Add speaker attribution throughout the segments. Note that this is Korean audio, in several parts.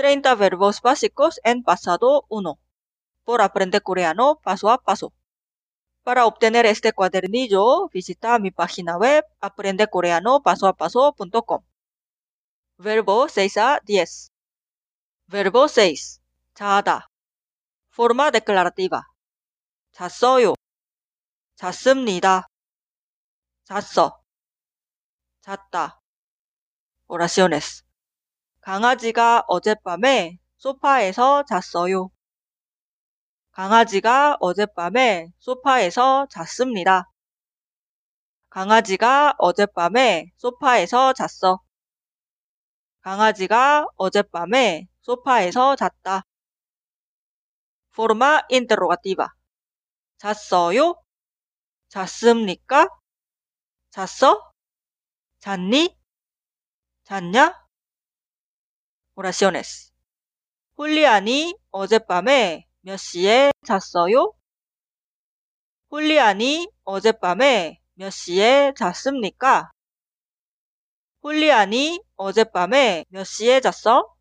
Speaker 1: 30 verbos básicos en pasado 1 por aprender coreano paso a paso. Para obtener este cuadernillo, visita mi página web aprendecoreanopasoapaso.com. Verbo 6 a 10. Verbo 6. 자다. Forma declarativa. 잤어요. 잤습니다. 잤어. 잤다. Oraciones. 강아지가 어젯밤에 소파에서 잤어요. 강아지가 어젯밤에 소파에서 잤습니다. 강아지가 어젯밤에 소파에서 잤어. 강아지가 어젯밤에 소파에서 잤다. Forma interrogativa. 잤어요? 잤습니까? 잤어? 잤니? 잤냐? Oraciones. 훌리안이 어젯밤에 몇 시에 잤어요? 훌리안이 어젯밤에 몇 시에 잤습니까? 훌리안이 어젯밤에 몇 시에 잤어?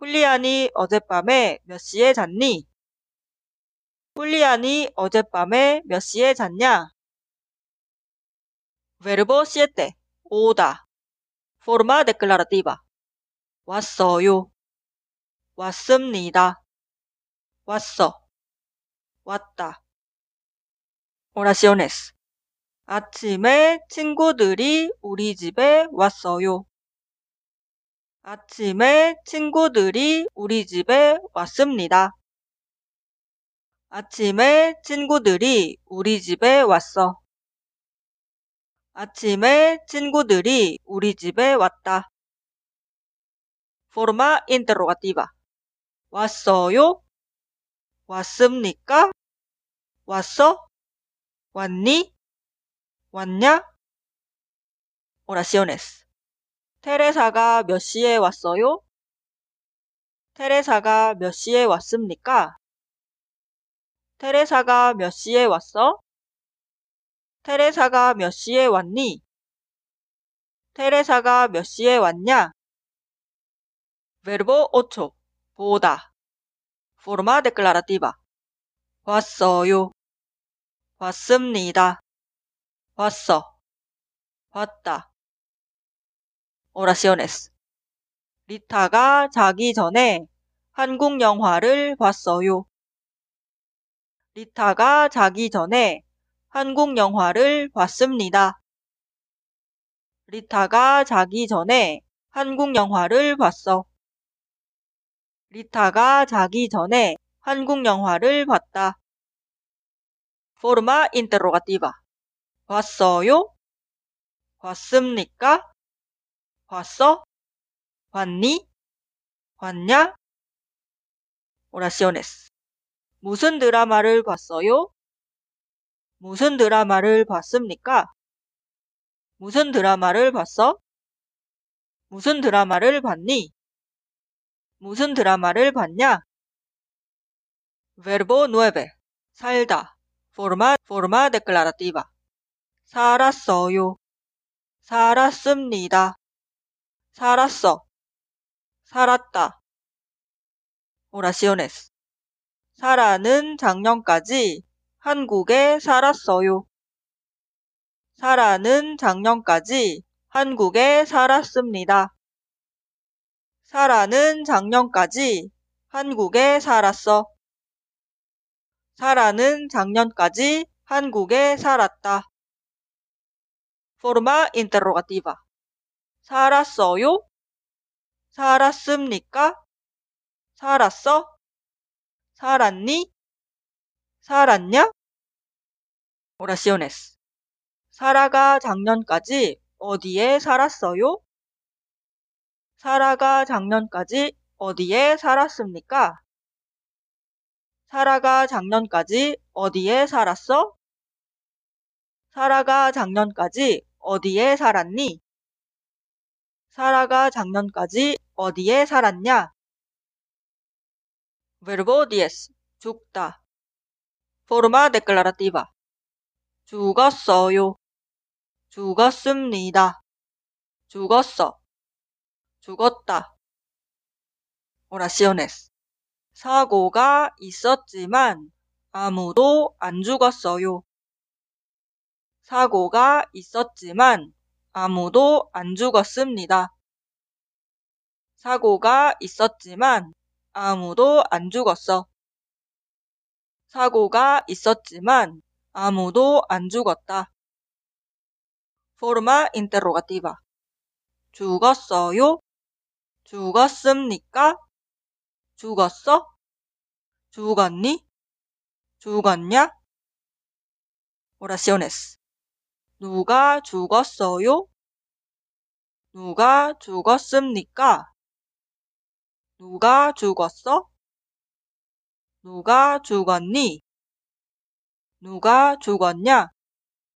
Speaker 1: 훌리안이 어젯밤에 몇 시에 잤니? 홀리안이 어젯밤에 몇 시에 잤냐? Verbo 7. 오다. Forma declarativa. 왔어요. 왔습니다. 왔어. 왔다. Oraciones. 아침에 친구들이 우리 집에 왔어요. 아침에 친구들이 우리 집에 왔습니다. 아침에 친구들이 우리 집에 왔어. 아침에 친구들이 우리 집에 왔다. Forma interrogativa. 왔어요? 왔습니까? 왔어? 왔니? 왔냐? Oraciones. 테레사가 몇 시에 왔어요? 테레사가 몇 시에 왔습니까? 테레사가 몇 시에 왔어? 테레사가 몇 시에 왔니? 테레사가 몇 시에 왔냐? Verbo 8. 보다. Forma declarativa. 왔어요. 왔습니다. 왔어. 왔다. Oraciones. 리타가 자기 전에 한국 영화를 봤어요. 리타가 자기 전에 한국 영화를 봤습니다. 리타가 자기 전에 한국 영화를 봤어. 리타가 자기 전에 한국 영화를 봤다. Forma interrogativa. 봤어요? 봤습니까? 봤어? 봤니? 봤냐? Oraciones. 무슨 드라마를 봤어요? 무슨 드라마를 봤습니까? 무슨 드라마를 봤어? 무슨 드라마를 봤니? 무슨 드라마를 봤냐? Verbo 9. 살다. Forma, forma declarativa. 살았어요. 살았습니다. 살았어. 살았다. Oraciones. 사라는 작년까지 한국에 살았어요. 사라는 작년까지 한국에 살았습니다. 사라는 작년까지 한국에 살았어. 사라는 작년까지 한국에 살았다. Forma interrogativa. 살았어요? 살았습니까? 살았어? 살았니? 살았냐? Oraciones. 사라가 작년까지 어디에 살았어요? 사라가 작년까지 어디에 살았습니까? 사라가 작년까지 어디에 살았어? 사라가 작년까지 어디에 살았니? 사라가 작년까지 어디에 살았냐? Verbo 10. 죽다. Forma declarativa. 죽었어요. 죽었습니다. 죽었어. 죽었다. oraciones. 사고가 있었지만 아무도 안 죽었어요. 사고가 있었지만 아무도 안 죽었습니다. 사고가 있었지만 아무도 안 죽었어. 사고가 있었지만 아무도 안 죽었다. forma interrogativa. 죽었어요? 죽었습니까? 죽었어? 죽었니? 죽었냐? oraciones. 누가 죽었어요? 누가 죽었습니까? 누가 죽었어? 누가 죽었니? 누가 죽었냐?